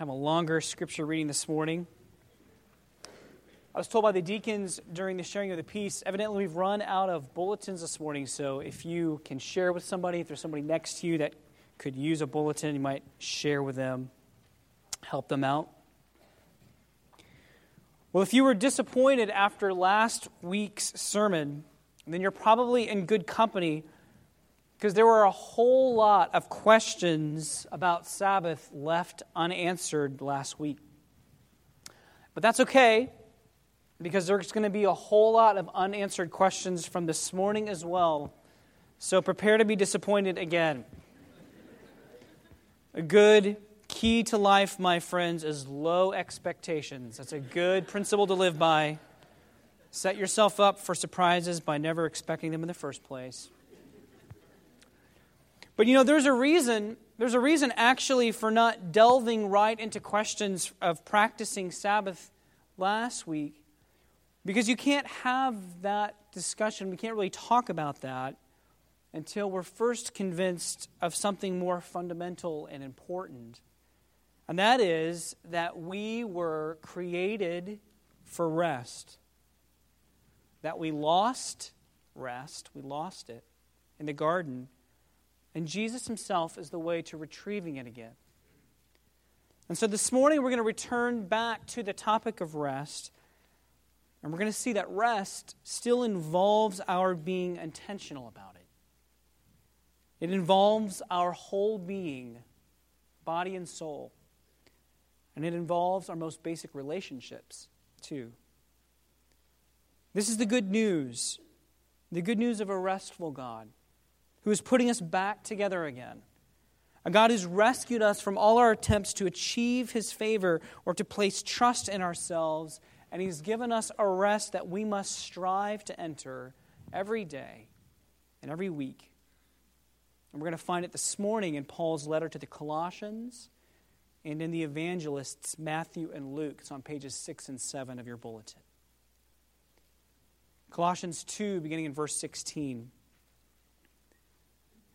have a longer scripture reading this morning. I was told by the deacons during the sharing of the peace, evidently we've run out of bulletins this morning, so if you can share with somebody, if there's somebody next to you that could use a bulletin, you might share with them, help them out. Well, if you were disappointed after last week's sermon, then you're probably in good company because there were a whole lot of questions about Sabbath left unanswered last week. But that's okay because there's going to be a whole lot of unanswered questions from this morning as well. So prepare to be disappointed again. A good key to life, my friends, is low expectations. That's a good principle to live by. Set yourself up for surprises by never expecting them in the first place. But you know, there's a reason, there's a reason actually for not delving right into questions of practicing Sabbath last week. Because you can't have that discussion, we can't really talk about that until we're first convinced of something more fundamental and important. And that is that we were created for rest. That we lost rest, we lost it in the garden. And Jesus himself is the way to retrieving it again. And so this morning we're going to return back to the topic of rest. And we're going to see that rest still involves our being intentional about it. It involves our whole being, body and soul. And it involves our most basic relationships, too. This is the good news the good news of a restful God who is putting us back together again. A God who's rescued us from all our attempts to achieve his favor or to place trust in ourselves, and he's given us a rest that we must strive to enter every day and every week. And we're going to find it this morning in Paul's letter to the Colossians and in the evangelists Matthew and Luke. It's on pages 6 and 7 of your bulletin. Colossians 2, beginning in verse 16.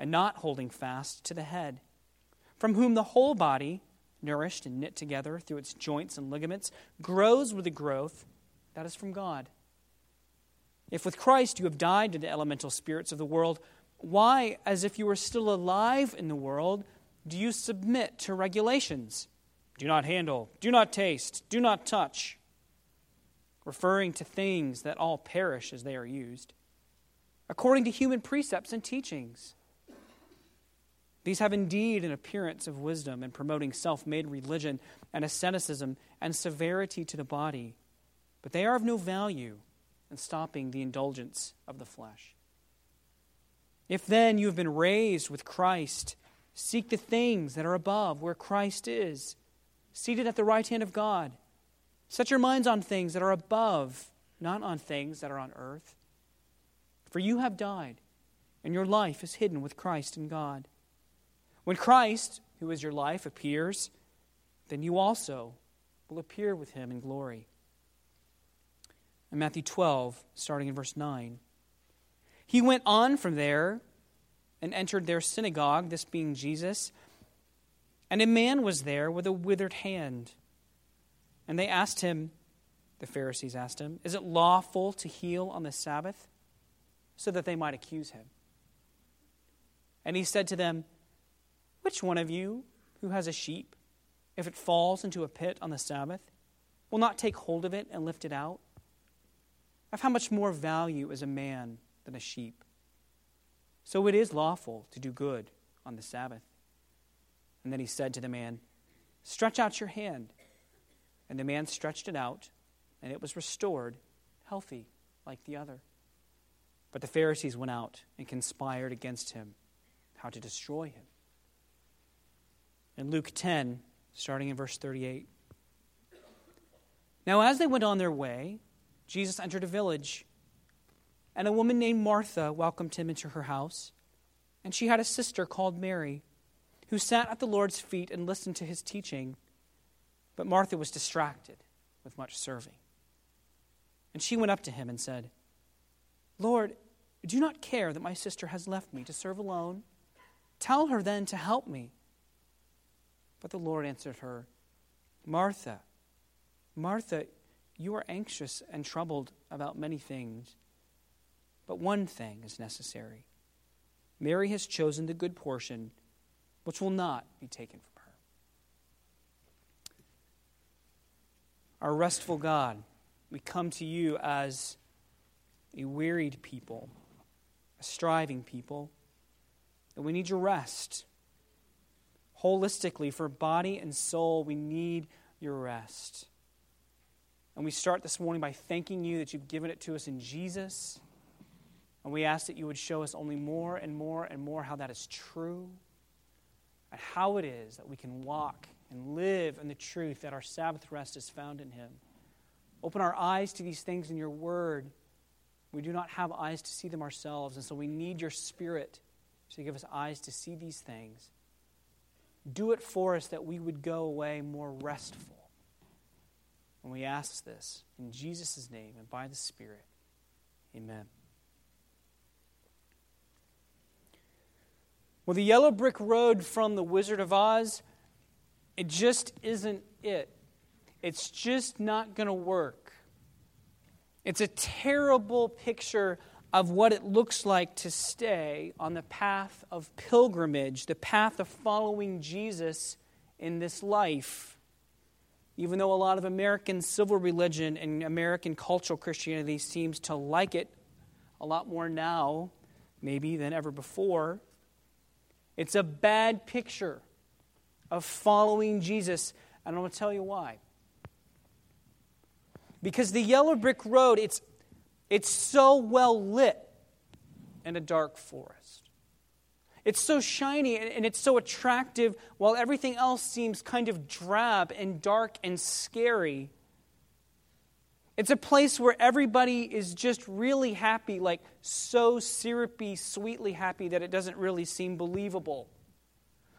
and not holding fast to the head, from whom the whole body, nourished and knit together through its joints and ligaments, grows with the growth that is from God. If with Christ you have died to the elemental spirits of the world, why, as if you were still alive in the world, do you submit to regulations? Do not handle, do not taste, do not touch, referring to things that all perish as they are used, according to human precepts and teachings. These have indeed an appearance of wisdom in promoting self made religion and asceticism and severity to the body, but they are of no value in stopping the indulgence of the flesh. If then you have been raised with Christ, Seek the things that are above, where Christ is, seated at the right hand of God. Set your minds on things that are above, not on things that are on earth. For you have died, and your life is hidden with Christ in God. When Christ, who is your life, appears, then you also will appear with him in glory. In Matthew 12, starting in verse 9, he went on from there and entered their synagogue, this being Jesus. And a man was there with a withered hand. And they asked him, the Pharisees asked him, Is it lawful to heal on the Sabbath? So that they might accuse him. And he said to them, Which one of you who has a sheep, if it falls into a pit on the Sabbath, will not take hold of it and lift it out? Of how much more value is a man than a sheep? So it is lawful to do good on the Sabbath. And then he said to the man, Stretch out your hand. And the man stretched it out, and it was restored, healthy like the other. But the Pharisees went out and conspired against him, how to destroy him. In Luke 10, starting in verse 38, Now, as they went on their way, Jesus entered a village, and a woman named Martha welcomed him into her house. And she had a sister called Mary, who sat at the Lord's feet and listened to his teaching. But Martha was distracted with much serving. And she went up to him and said, Lord, do not care that my sister has left me to serve alone? Tell her then to help me. But the Lord answered her, Martha, Martha, you are anxious and troubled about many things, but one thing is necessary. Mary has chosen the good portion, which will not be taken from her. Our restful God, we come to you as a wearied people, a striving people, and we need your rest. Holistically, for body and soul, we need your rest. And we start this morning by thanking you that you've given it to us in Jesus. And we ask that you would show us only more and more and more how that is true and how it is that we can walk and live in the truth that our Sabbath rest is found in Him. Open our eyes to these things in your word. We do not have eyes to see them ourselves, and so we need your Spirit to give us eyes to see these things. Do it for us that we would go away more restful. And we ask this in Jesus' name and by the Spirit. Amen. Well, the yellow brick road from the Wizard of Oz, it just isn't it. It's just not going to work. It's a terrible picture of what it looks like to stay on the path of pilgrimage, the path of following Jesus in this life. Even though a lot of American civil religion and American cultural Christianity seems to like it a lot more now, maybe than ever before, it's a bad picture of following Jesus. And I'm going to tell you why. Because the yellow brick road, it's, it's so well lit in a dark forest. It's so shiny and it's so attractive while everything else seems kind of drab and dark and scary. It's a place where everybody is just really happy, like so syrupy, sweetly happy that it doesn't really seem believable.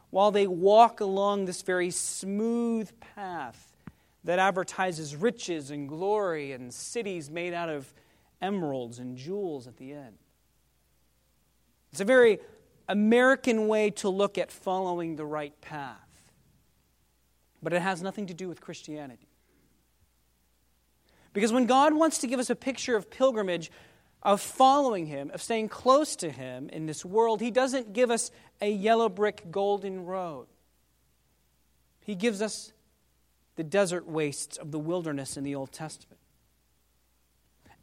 While they walk along this very smooth path that advertises riches and glory and cities made out of emeralds and jewels at the end. It's a very American way to look at following the right path. But it has nothing to do with Christianity. Because when God wants to give us a picture of pilgrimage, of following Him, of staying close to Him in this world, He doesn't give us a yellow brick golden road. He gives us the desert wastes of the wilderness in the Old Testament.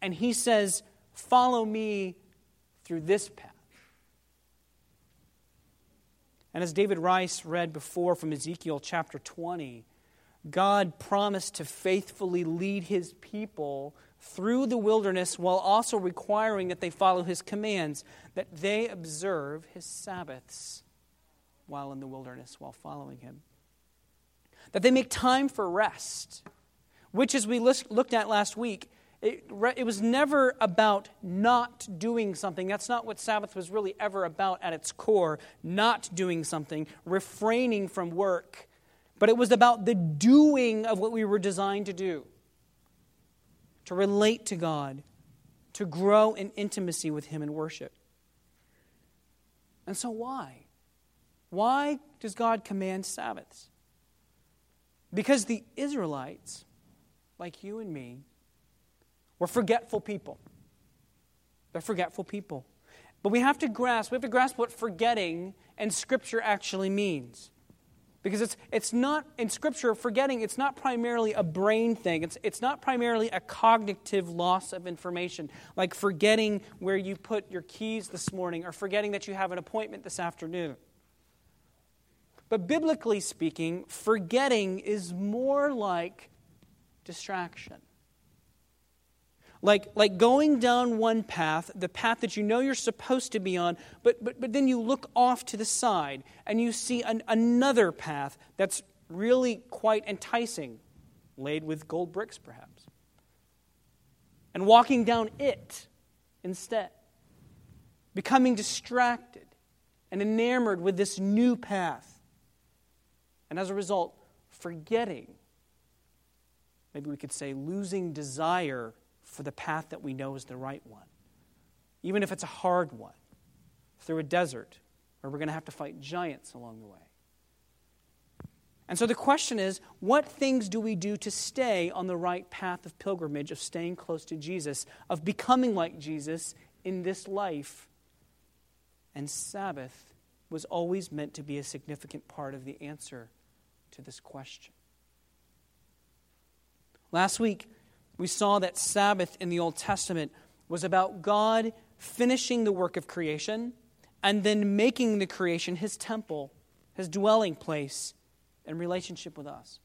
And He says, Follow me through this path. And as David Rice read before from Ezekiel chapter 20, God promised to faithfully lead his people through the wilderness while also requiring that they follow his commands, that they observe his Sabbaths while in the wilderness, while following him. That they make time for rest, which, as we looked at last week, it, it, was never about not doing something. That's not what Sabbath was really ever about at its core. Not doing something, refraining from work. But it was about the doing of what we were designed to do to relate to God, to grow in intimacy with Him in worship. And so, why? Why does God command Sabbaths? Because the Israelites, like you and me, we're forgetful people. They're forgetful people. But we have to grasp, we have to grasp what forgetting and Scripture actually means. Because it's, it's not, in Scripture, forgetting, it's not primarily a brain thing. It's, it's not primarily a cognitive loss of information, like forgetting where you put your keys this morning or forgetting that you have an appointment this afternoon. But biblically speaking, forgetting is more like distraction. Like, like going down one path, the path that you know you're supposed to be on, but, but, but then you look off to the side and you see an, another path that's really quite enticing. laid with gold bricks, perhaps, and walking down it instead, becoming distracted and enamored with this new path, and as a result, forgetting, maybe we could say, losing desire for the path that we know is the right one, even if it's a hard one, through a desert where we're going to have to fight giants along the way. And so the question is what things do we do to stay on the right path of pilgrimage, of staying close to Jesus, of becoming like Jesus in this life? And Sabbath was always meant to be a significant part of the answer to this question. Last week, we saw that Sabbath in the Old Testament was about God finishing the work of creation and then making the creation his temple, his dwelling place and relationship with us.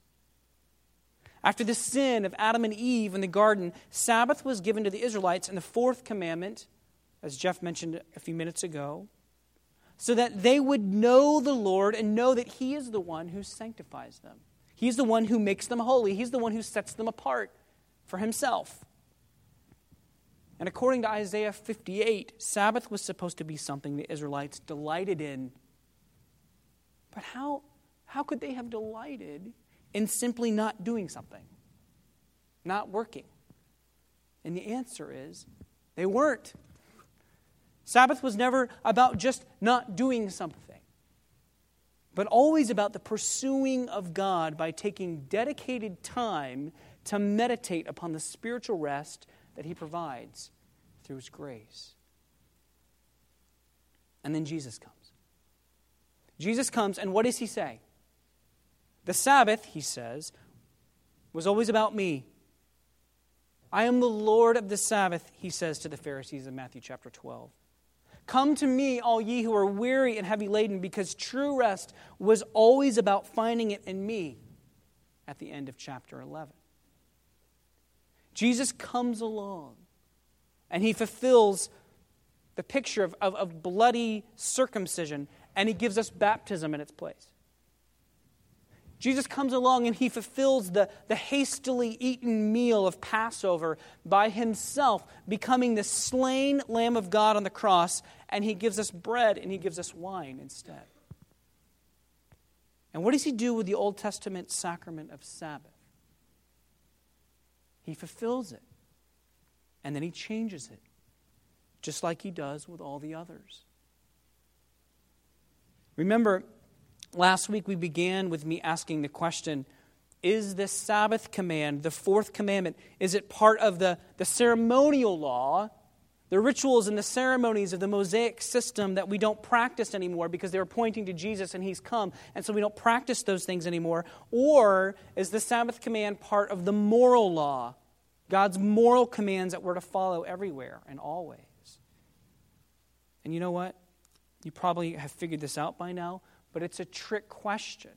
After the sin of Adam and Eve in the garden, Sabbath was given to the Israelites in the fourth commandment, as Jeff mentioned a few minutes ago, so that they would know the Lord and know that He is the one who sanctifies them. He's the one who makes them holy, He's the one who sets them apart for Himself. And according to Isaiah 58, Sabbath was supposed to be something the Israelites delighted in. But how, how could they have delighted in simply not doing something, not working? And the answer is they weren't. Sabbath was never about just not doing something, but always about the pursuing of God by taking dedicated time to meditate upon the spiritual rest that He provides through His grace. And then Jesus comes. Jesus comes, and what does He say? The Sabbath, he says, was always about me. I am the Lord of the Sabbath, he says to the Pharisees in Matthew chapter 12. Come to me, all ye who are weary and heavy laden, because true rest was always about finding it in me at the end of chapter 11. Jesus comes along and he fulfills the picture of, of, of bloody circumcision and he gives us baptism in its place. Jesus comes along and he fulfills the, the hastily eaten meal of Passover by himself becoming the slain Lamb of God on the cross, and he gives us bread and he gives us wine instead. And what does he do with the Old Testament sacrament of Sabbath? He fulfills it, and then he changes it, just like he does with all the others. Remember, Last week we began with me asking the question Is this Sabbath command, the fourth commandment, is it part of the, the ceremonial law, the rituals and the ceremonies of the Mosaic system that we don't practice anymore because they're pointing to Jesus and He's come, and so we don't practice those things anymore? Or is the Sabbath command part of the moral law, God's moral commands that we're to follow everywhere and always? And you know what? You probably have figured this out by now. But it's a trick question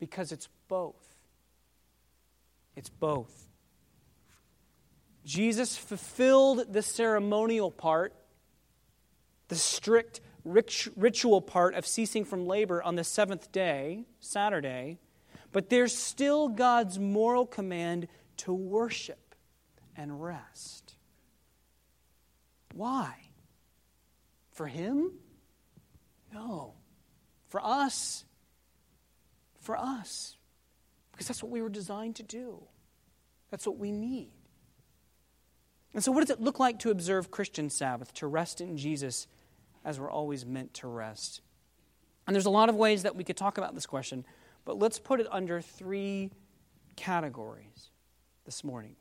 because it's both. It's both. Jesus fulfilled the ceremonial part, the strict ritual part of ceasing from labor on the seventh day, Saturday, but there's still God's moral command to worship and rest. Why? For Him? No. For us. For us. Because that's what we were designed to do. That's what we need. And so, what does it look like to observe Christian Sabbath, to rest in Jesus as we're always meant to rest? And there's a lot of ways that we could talk about this question, but let's put it under three categories this morning.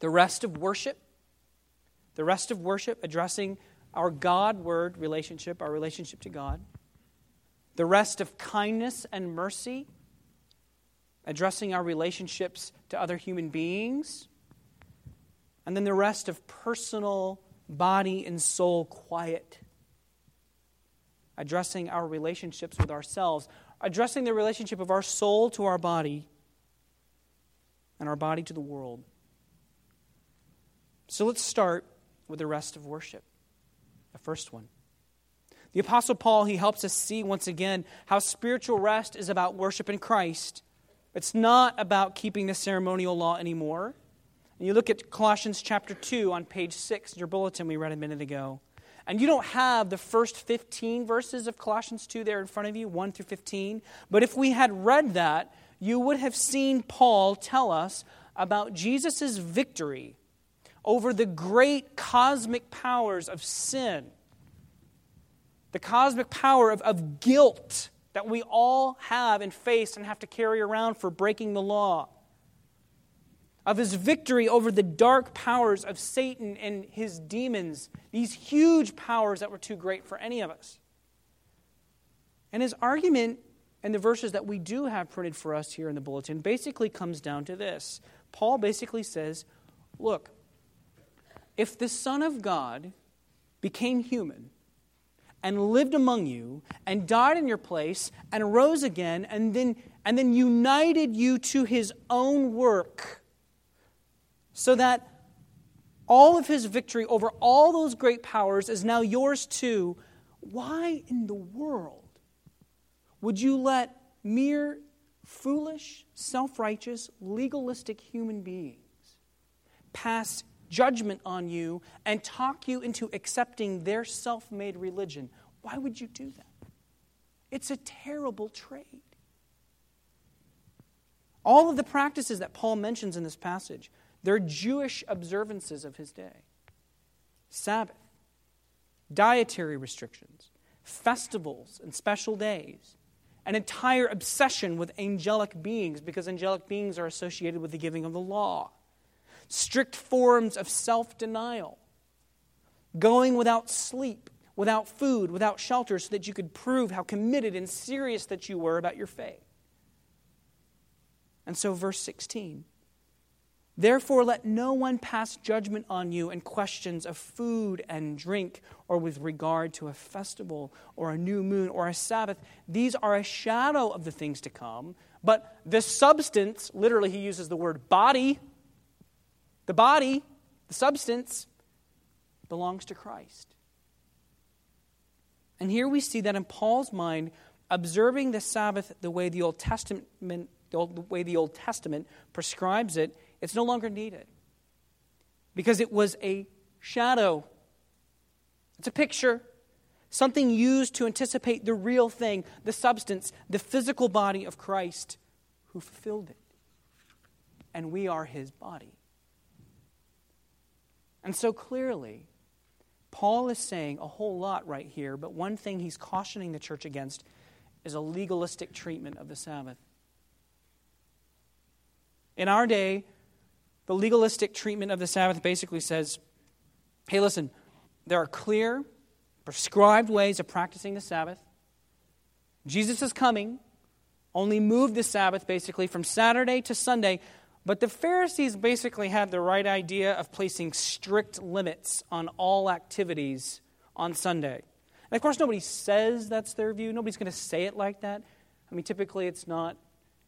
The rest of worship, the rest of worship addressing our God word relationship, our relationship to God. The rest of kindness and mercy, addressing our relationships to other human beings, and then the rest of personal body and soul quiet, addressing our relationships with ourselves, addressing the relationship of our soul to our body and our body to the world. So let's start with the rest of worship, the first one. The Apostle Paul, he helps us see once again how spiritual rest is about worship in Christ It's not about keeping the ceremonial law anymore. And you look at Colossians chapter 2 on page 6 in your bulletin we read a minute ago. And you don't have the first 15 verses of Colossians 2 there in front of you, 1 through 15. But if we had read that, you would have seen Paul tell us about Jesus' victory over the great cosmic powers of sin, the cosmic power of, of guilt that we all have and face and have to carry around for breaking the law of his victory over the dark powers of Satan and his demons, these huge powers that were too great for any of us. And his argument and the verses that we do have printed for us here in the bulletin basically comes down to this. Paul basically says, look, if the Son of God became human and lived among you and died in your place and rose again and then, and then united you to his own work, so that all of his victory over all those great powers is now yours too, why in the world would you let mere foolish, self righteous, legalistic human beings pass judgment on you and talk you into accepting their self made religion? Why would you do that? It's a terrible trade. All of the practices that Paul mentions in this passage they're Jewish observances of his day Sabbath, dietary restrictions, festivals and special days, an entire obsession with angelic beings because angelic beings are associated with the giving of the law, strict forms of self denial, going without sleep, without food, without shelter, so that you could prove how committed and serious that you were about your faith. And so, verse 16 Therefore, let no one pass judgment on you in questions of food and drink, or with regard to a festival, or a new moon, or a Sabbath. These are a shadow of the things to come. But the substance, literally, he uses the word body, the body, the substance, belongs to Christ. And here we see that in Paul's mind, observing the Sabbath the way the Old Testament, the way the Old Testament prescribes it, it's no longer needed because it was a shadow. It's a picture, something used to anticipate the real thing, the substance, the physical body of Christ who fulfilled it. And we are his body. And so clearly, Paul is saying a whole lot right here, but one thing he's cautioning the church against is a legalistic treatment of the Sabbath. In our day, the legalistic treatment of the Sabbath basically says hey, listen, there are clear, prescribed ways of practicing the Sabbath. Jesus is coming, only moved the Sabbath basically from Saturday to Sunday. But the Pharisees basically had the right idea of placing strict limits on all activities on Sunday. And of course, nobody says that's their view. Nobody's going to say it like that. I mean, typically it's not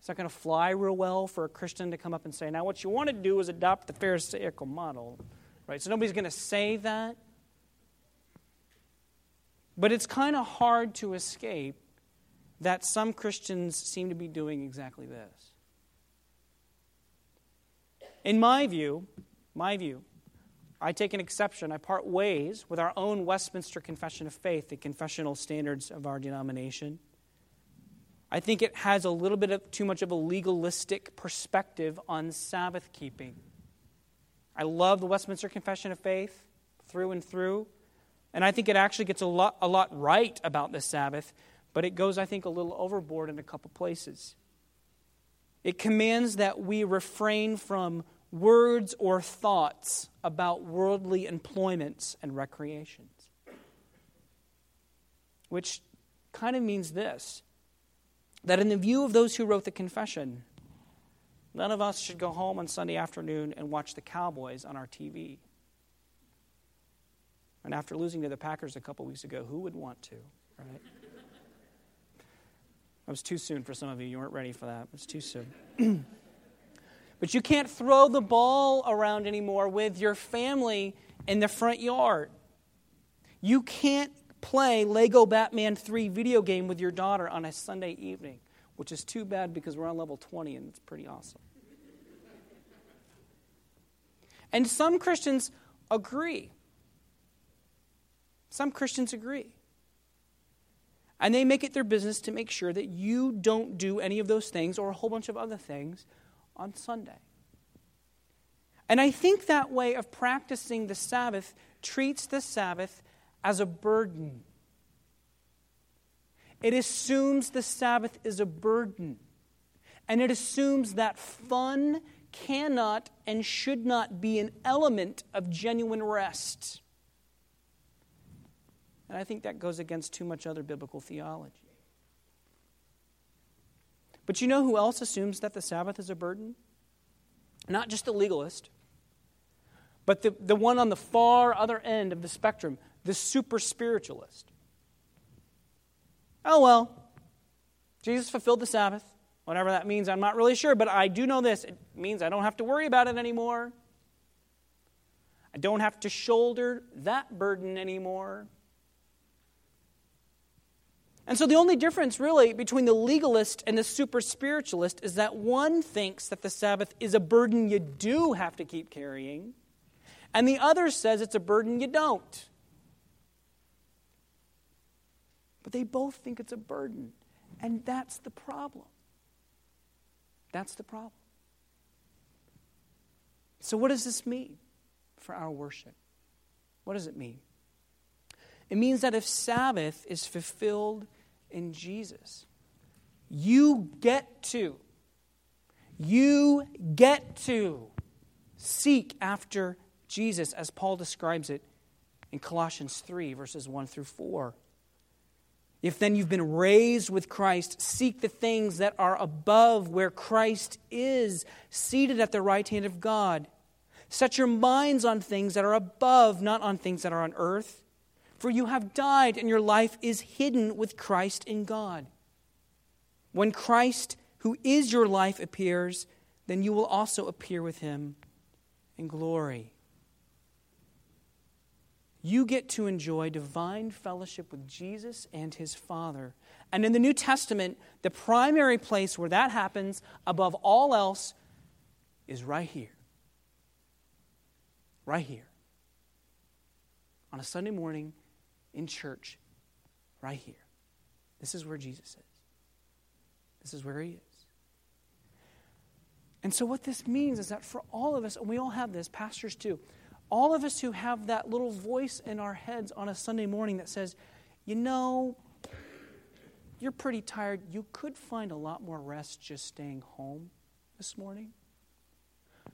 it's not going to fly real well for a Christian to come up and say, now what you want to do is adopt the Pharisaical model. Right? So nobody's going to say that. But it's kind of hard to escape that some Christians seem to be doing exactly this. In my view, my view, I take an exception. I part ways with our own Westminster Confession of Faith, the confessional standards of our denomination. I think it has a little bit of too much of a legalistic perspective on Sabbath keeping. I love the Westminster Confession of Faith through and through, and I think it actually gets a lot, a lot right about the Sabbath, but it goes, I think, a little overboard in a couple places. It commands that we refrain from words or thoughts about worldly employments and recreations, which kind of means this that in the view of those who wrote the confession, none of us should go home on Sunday afternoon and watch the Cowboys on our TV. And after losing to the Packers a couple weeks ago, who would want to, right? That was too soon for some of you. You weren't ready for that. It was too soon. but you can't throw the ball around anymore with your family in the front yard. You can't play Lego Batman 3 video game with your daughter on a Sunday evening which is too bad because we're on level 20 and it's pretty awesome. and some Christians agree. Some Christians agree. And they make it their business to make sure that you don't do any of those things or a whole bunch of other things on Sunday. And I think that way of practicing the Sabbath treats the Sabbath as a burden. It assumes the Sabbath is a burden. And it assumes that fun cannot and should not be an element of genuine rest. And I think that goes against too much other biblical theology. But you know who else assumes that the Sabbath is a burden? Not just the legalist, but the, the one on the far other end of the spectrum, the super spiritualist. Oh, well, Jesus fulfilled the Sabbath, whatever that means, I'm not really sure, but I do know this. It means I don't have to worry about it anymore. I don't have to shoulder that burden anymore. And so the only difference, really, between the legalist and the super spiritualist is that one thinks that the Sabbath is a burden you do have to keep carrying, and the other says it's a burden you don't. But they both think it's a burden, and that's the problem. That's the problem. So, what does this mean for our worship? What does it mean? It means that if Sabbath is fulfilled in Jesus. You get to, you get to seek after Jesus as Paul describes it in Colossians 3, verses 1 through 4. If then you've been raised with Christ, seek the things that are above where Christ is, seated at the right hand of God. Set your minds on things that are above, not on things that are on earth. For you have died, and your life is hidden with Christ in God. When Christ, who is your life, appears, then you will also appear with him in glory. You get to enjoy divine fellowship with Jesus and his Father. And in the New Testament, the primary place where that happens above all else is right here. Right here. On a Sunday morning in church right here. This is where Jesus is. This is where he is. And so, what this means is that for all of us, and we all have this, pastors too, all of us who have that little voice in our heads on a Sunday morning that says, you know, you're pretty tired. You could find a lot more rest just staying home this morning.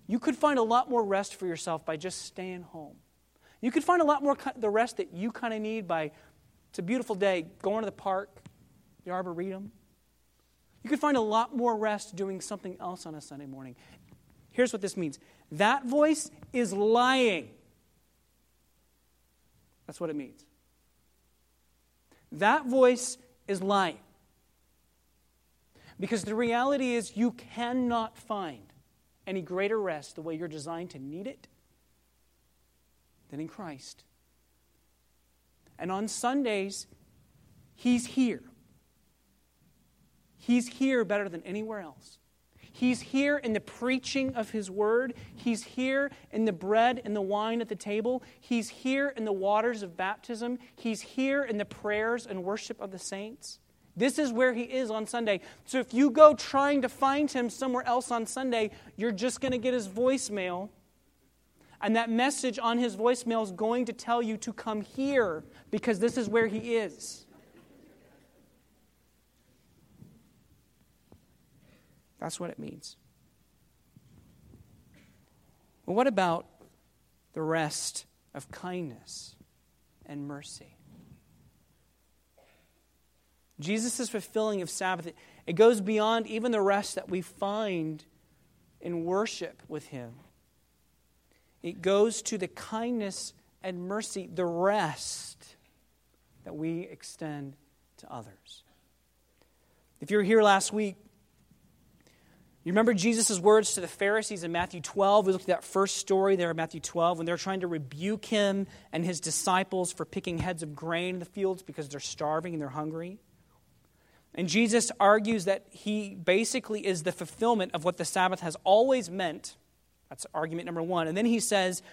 You could find a lot more rest for yourself by just staying home. You could find a lot more the rest that you kind of need by it's a beautiful day, going to the park, the arboretum. You could find a lot more rest doing something else on a Sunday morning. Here's what this means that voice is lying. That's what it means. That voice is lying. Because the reality is, you cannot find any greater rest the way you're designed to need it than in Christ. And on Sundays, He's here. He's here better than anywhere else. He's here in the preaching of His Word. He's here in the bread and the wine at the table. He's here in the waters of baptism. He's here in the prayers and worship of the saints. This is where He is on Sunday. So if you go trying to find Him somewhere else on Sunday, you're just going to get His voicemail and that message on his voicemail is going to tell you to come here because this is where he is. That's what it means. Well, what about the rest of kindness and mercy? Jesus' fulfilling of Sabbath, it goes beyond even the rest that we find in worship with him. It goes to the kindness and mercy, the rest that we extend to others. If you were here last week, you remember Jesus' words to the Pharisees in Matthew 12? We looked at that first story there in Matthew 12 when they're trying to rebuke him and his disciples for picking heads of grain in the fields because they're starving and they're hungry. And Jesus argues that he basically is the fulfillment of what the Sabbath has always meant. That's argument number one. And then he says,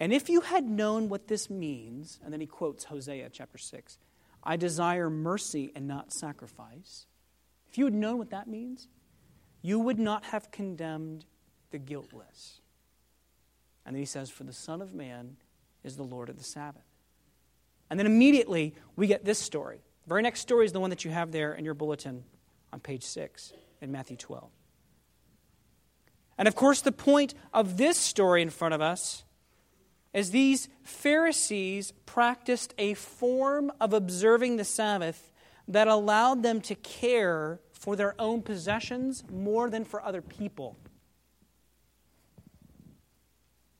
And if you had known what this means, and then he quotes Hosea chapter 6, I desire mercy and not sacrifice. If you had known what that means, you would not have condemned the guiltless. And then he says, For the Son of Man is the Lord of the Sabbath. And then immediately we get this story. The very next story is the one that you have there in your bulletin on page 6 in Matthew 12. And of course, the point of this story in front of us is these Pharisees practiced a form of observing the Sabbath that allowed them to care for their own possessions more than for other people.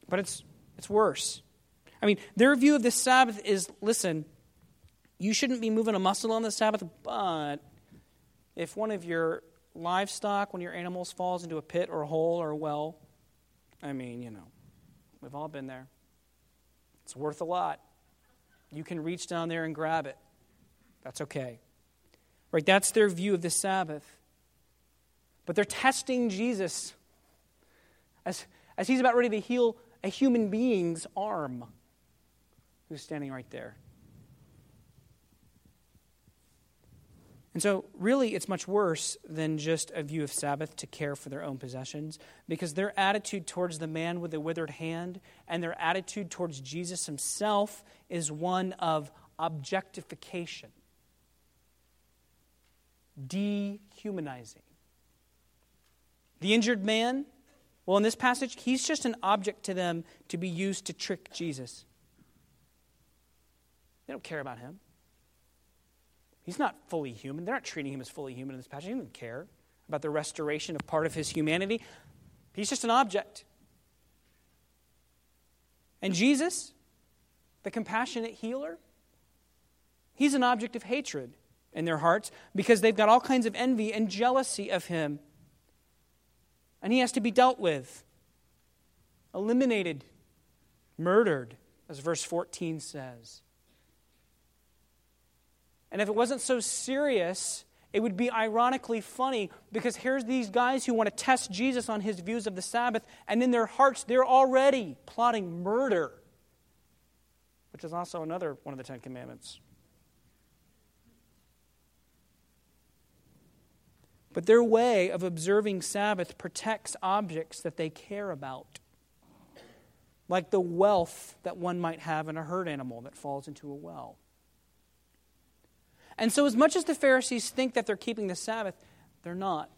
But it's, it's worse. I mean, their view of the Sabbath is listen, you shouldn't be moving a muscle on the Sabbath, but if one of your livestock, one of your animals falls into a pit or a hole or a well, I mean, you know, we've all been there. It's worth a lot. You can reach down there and grab it. That's okay. Right? That's their view of the Sabbath. But they're testing Jesus as, as he's about ready to heal a human being's arm who's standing right there. And so, really, it's much worse than just a view of Sabbath to care for their own possessions, because their attitude towards the man with the withered hand and their attitude towards Jesus himself is one of objectification, dehumanizing. The injured man, well, in this passage, he's just an object to them to be used to trick Jesus. They don't care about him. He's not fully human. They're not treating him as fully human in this passage. He doesn't care about the restoration of part of his humanity. He's just an object. And Jesus, the compassionate healer, he's an object of hatred in their hearts because they've got all kinds of envy and jealousy of him. And he has to be dealt with, eliminated, murdered, as verse 14 says. And if it wasn't so serious, it would be ironically funny because here's these guys who want to test Jesus on his views of the Sabbath, and in their hearts, they're already plotting murder, which is also another one of the Ten Commandments. But their way of observing Sabbath protects objects that they care about, like the wealth that one might have in a herd animal that falls into a well. And so, as much as the Pharisees think that they're keeping the Sabbath, they're not.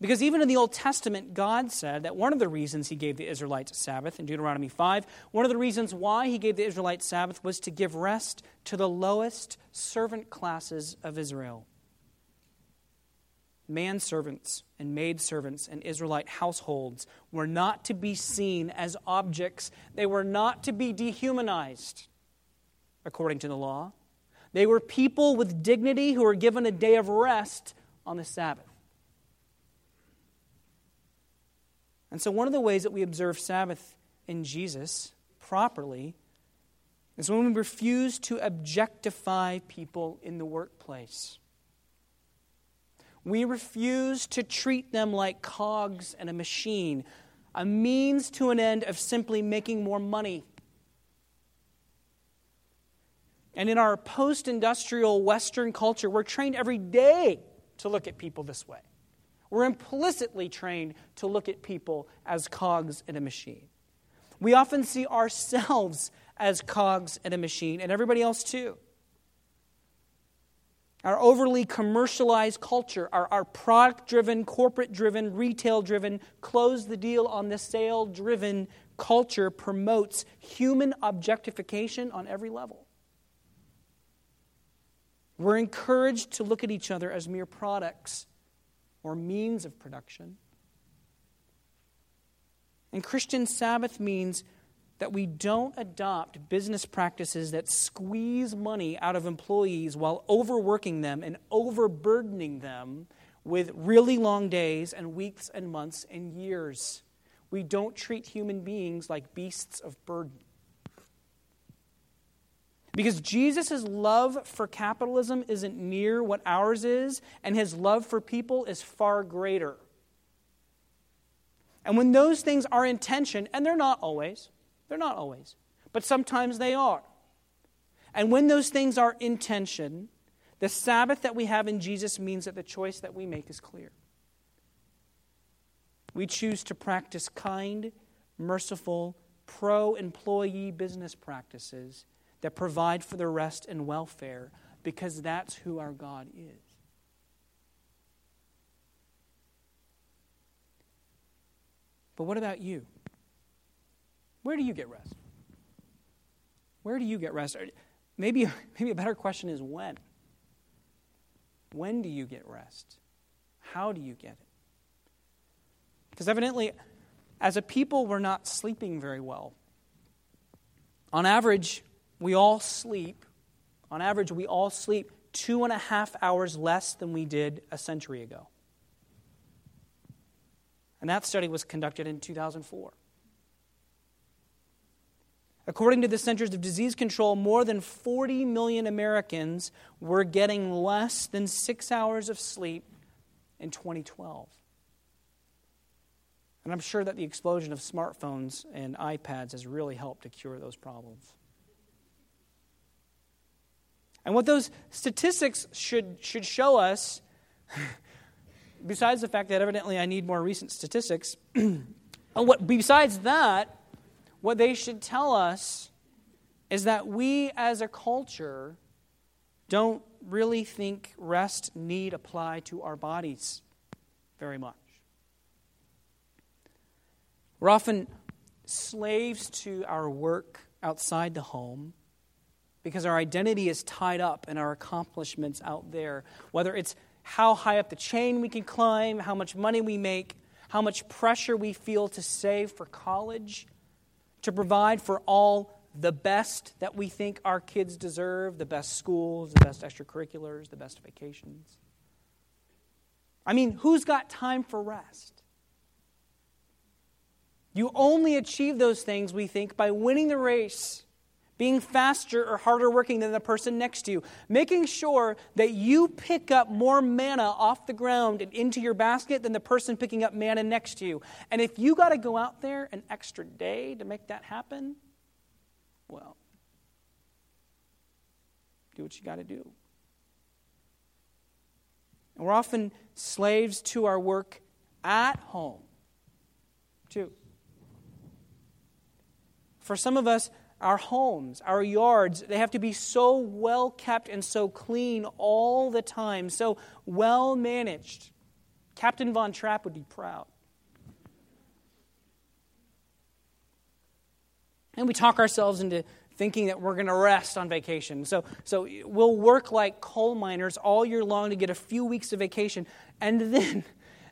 Because even in the Old Testament, God said that one of the reasons He gave the Israelites Sabbath in Deuteronomy 5, one of the reasons why He gave the Israelites Sabbath was to give rest to the lowest servant classes of Israel. Manservants and maidservants in Israelite households were not to be seen as objects, they were not to be dehumanized, according to the law. They were people with dignity who were given a day of rest on the Sabbath. And so, one of the ways that we observe Sabbath in Jesus properly is when we refuse to objectify people in the workplace. We refuse to treat them like cogs in a machine, a means to an end of simply making more money. And in our post industrial Western culture, we're trained every day to look at people this way. We're implicitly trained to look at people as cogs in a machine. We often see ourselves as cogs in a machine, and everybody else too. Our overly commercialized culture, our, our product driven, corporate driven, retail driven, close the deal on the sale driven culture promotes human objectification on every level. We're encouraged to look at each other as mere products or means of production. And Christian Sabbath means that we don't adopt business practices that squeeze money out of employees while overworking them and overburdening them with really long days and weeks and months and years. We don't treat human beings like beasts of burden. Because Jesus' love for capitalism isn't near what ours is, and his love for people is far greater. And when those things are in tension, and they're not always, they're not always, but sometimes they are. And when those things are in tension, the Sabbath that we have in Jesus means that the choice that we make is clear. We choose to practice kind, merciful, pro employee business practices that provide for the rest and welfare because that's who our God is. But what about you? Where do you get rest? Where do you get rest? Maybe, maybe a better question is when? When do you get rest? How do you get it? Because evidently, as a people, we're not sleeping very well. On average, we all sleep, on average, we all sleep two and a half hours less than we did a century ago. And that study was conducted in 2004. According to the Centers of Disease Control, more than 40 million Americans were getting less than six hours of sleep in 2012. And I'm sure that the explosion of smartphones and iPads has really helped to cure those problems. And what those statistics should, should show us, besides the fact that evidently I need more recent statistics, what, besides that, what they should tell us is that we as a culture don't really think rest need apply to our bodies very much. We're often slaves to our work outside the home because our identity is tied up in our accomplishments out there, whether it's how high up the chain we can climb, how much money we make, how much pressure we feel to save for college, to provide for all the best that we think our kids deserve the best schools, the best extracurriculars, the best vacations. I mean, who's got time for rest? You only achieve those things, we think, by winning the race being faster or harder working than the person next to you, making sure that you pick up more manna off the ground and into your basket than the person picking up manna next to you. And if you got to go out there an extra day to make that happen, well, do what you got to do. And we're often slaves to our work at home, too. For some of us, our homes, our yards, they have to be so well kept and so clean all the time, so well managed. Captain Von Trapp would be proud. And we talk ourselves into thinking that we're going to rest on vacation. So, so we'll work like coal miners all year long to get a few weeks of vacation. And then,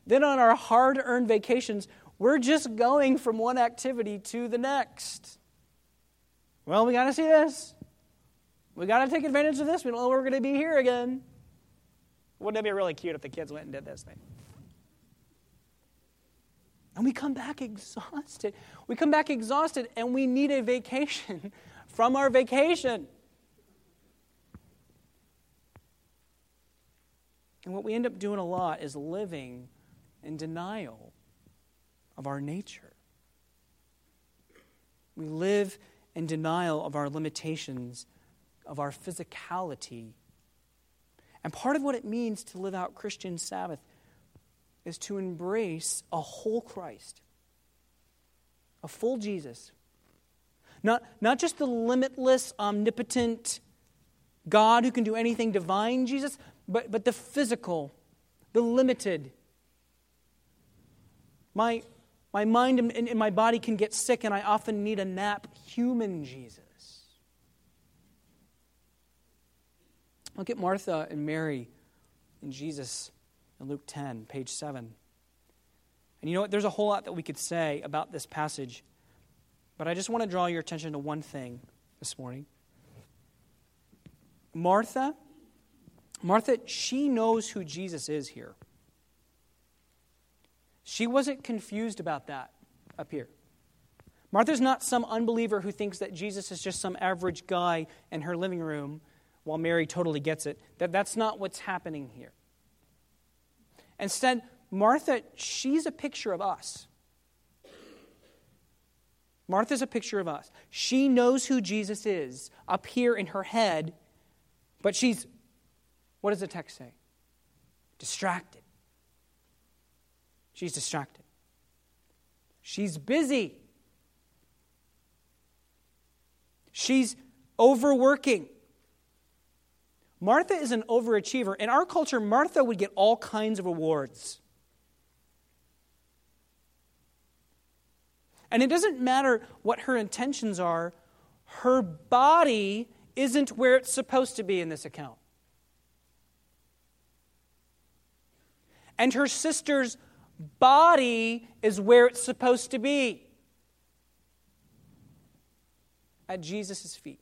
then on our hard earned vacations, we're just going from one activity to the next. Well, we got to see this. We got to take advantage of this. We don't know we're going to be here again. Wouldn't it be really cute if the kids went and did this thing? And we come back exhausted. We come back exhausted and we need a vacation from our vacation. And what we end up doing a lot is living in denial of our nature. We live and denial of our limitations, of our physicality. And part of what it means to live out Christian Sabbath is to embrace a whole Christ, a full Jesus. Not, not just the limitless, omnipotent God who can do anything divine, Jesus, but, but the physical, the limited. My, my mind and, and my body can get sick, and I often need a nap. Human Jesus. Look at Martha and Mary and Jesus in Luke 10, page 7. And you know what? There's a whole lot that we could say about this passage, but I just want to draw your attention to one thing this morning. Martha, Martha, she knows who Jesus is here. She wasn't confused about that up here. Martha's not some unbeliever who thinks that Jesus is just some average guy in her living room while Mary totally gets it. That, that's not what's happening here. Instead, Martha, she's a picture of us. Martha's a picture of us. She knows who Jesus is up here in her head, but she's, what does the text say? Distracted. She's distracted. She's busy. She's overworking. Martha is an overachiever. In our culture, Martha would get all kinds of awards. And it doesn't matter what her intentions are, her body isn't where it's supposed to be in this account. And her sister's body is where it's supposed to be at Jesus' feet.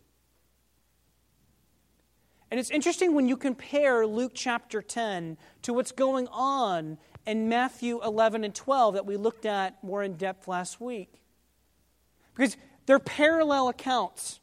And it's interesting when you compare Luke chapter 10 to what's going on in Matthew 11 and 12 that we looked at more in depth last week. Because they're parallel accounts.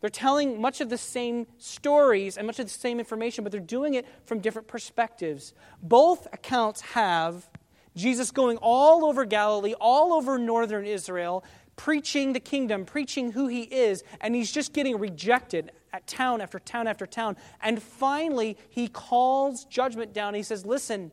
They're telling much of the same stories and much of the same information, but they're doing it from different perspectives. Both accounts have Jesus going all over Galilee, all over northern Israel, preaching the kingdom, preaching who he is, and he's just getting rejected at town after town after town. And finally, he calls judgment down. He says, Listen,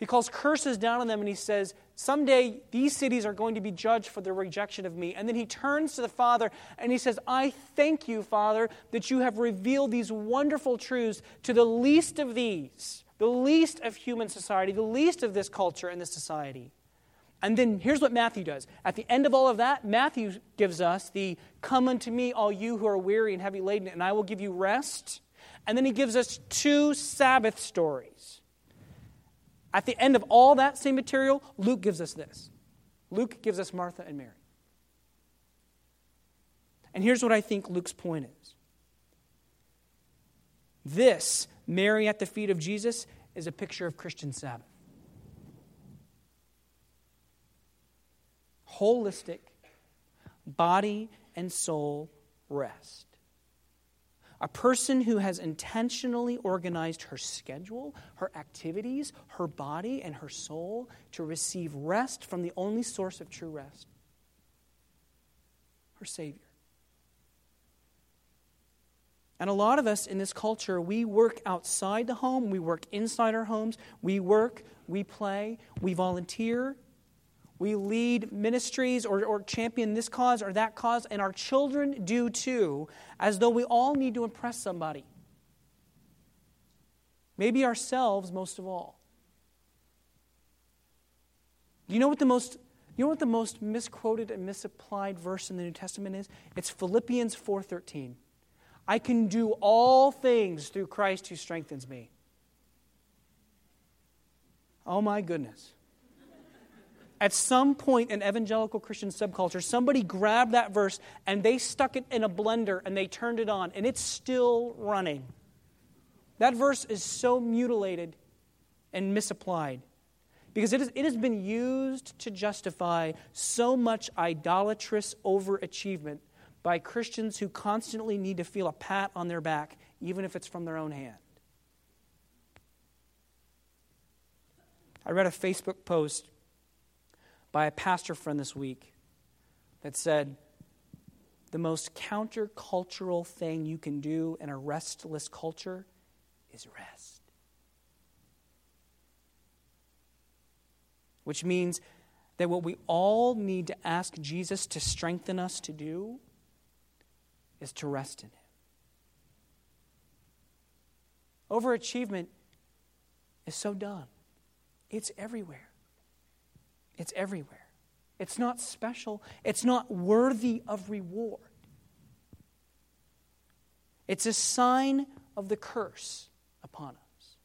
he calls curses down on them and he says, Someday these cities are going to be judged for their rejection of me. And then he turns to the Father and he says, I thank you, Father, that you have revealed these wonderful truths to the least of these, the least of human society, the least of this culture and this society. And then here's what Matthew does. At the end of all of that, Matthew gives us the come unto me, all you who are weary and heavy laden, and I will give you rest. And then he gives us two Sabbath stories. At the end of all that same material, Luke gives us this Luke gives us Martha and Mary. And here's what I think Luke's point is this, Mary at the feet of Jesus, is a picture of Christian Sabbath. holistic, body and soul rest. A person who has intentionally organized her schedule, her activities, her body, and her soul to receive rest from the only source of true rest her Savior. And a lot of us in this culture, we work outside the home, we work inside our homes, we work, we play, we volunteer, we lead ministries or, or champion this cause or that cause, and our children do too, as though we all need to impress somebody. Maybe ourselves most of all. You know what the most you know what the most misquoted and misapplied verse in the New Testament is? It's Philippians 4:13. I can do all things through Christ who strengthens me. Oh my goodness at some point in evangelical Christian subculture, somebody grabbed that verse and they stuck it in a blender and they turned it on, and it's still running. That verse is so mutilated and misapplied because it, is, it has been used to justify so much idolatrous overachievement by Christians who constantly need to feel a pat on their back, even if it's from their own hand. I read a Facebook post by a pastor friend this week that said, the most countercultural thing you can do in a restless culture is rest. Which means that what we all need to ask Jesus to strengthen us to do is to rest in Him. Overachievement is so done, it's everywhere. It's everywhere. It's not special, it's not worthy of reward. It's a sign of the curse upon us.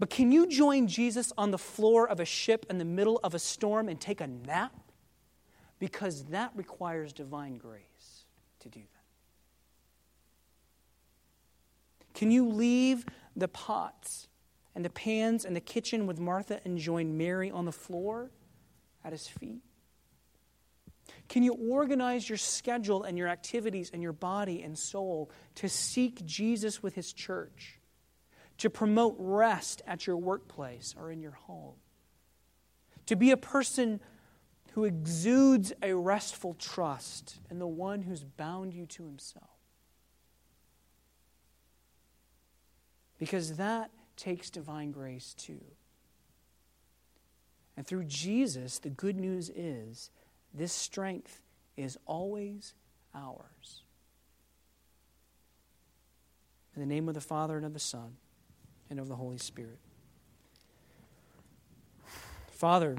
But can you join Jesus on the floor of a ship in the middle of a storm and take a nap? Because that requires divine grace to do that. Can you leave the pots and the pans and the kitchen with Martha and join Mary on the floor at his feet? Can you organize your schedule and your activities and your body and soul to seek Jesus with his church? To promote rest at your workplace or in your home? To be a person who exudes a restful trust in the one who's bound you to himself? Because that takes divine grace too. And through Jesus, the good news is this strength is always ours. In the name of the Father, and of the Son, and of the Holy Spirit. Father,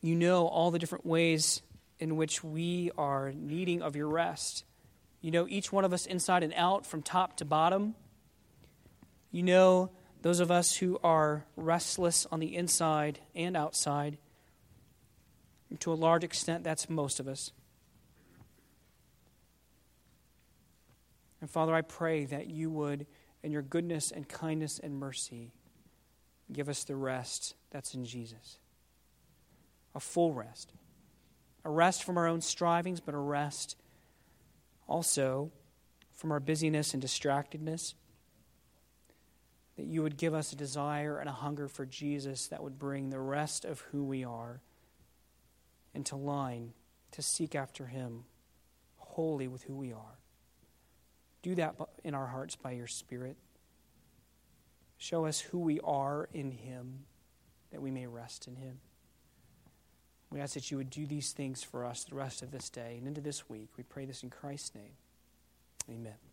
you know all the different ways in which we are needing of your rest. You know each one of us inside and out, from top to bottom. You know those of us who are restless on the inside and outside. And to a large extent, that's most of us. And Father, I pray that you would, in your goodness and kindness and mercy, give us the rest that's in Jesus. A full rest. A rest from our own strivings, but a rest also from our busyness and distractedness that you would give us a desire and a hunger for Jesus that would bring the rest of who we are into line to seek after Him wholly with who we are. Do that in our hearts by your Spirit. Show us who we are in Him that we may rest in Him. We ask that you would do these things for us the rest of this day and into this week. We pray this in Christ's name. Amen.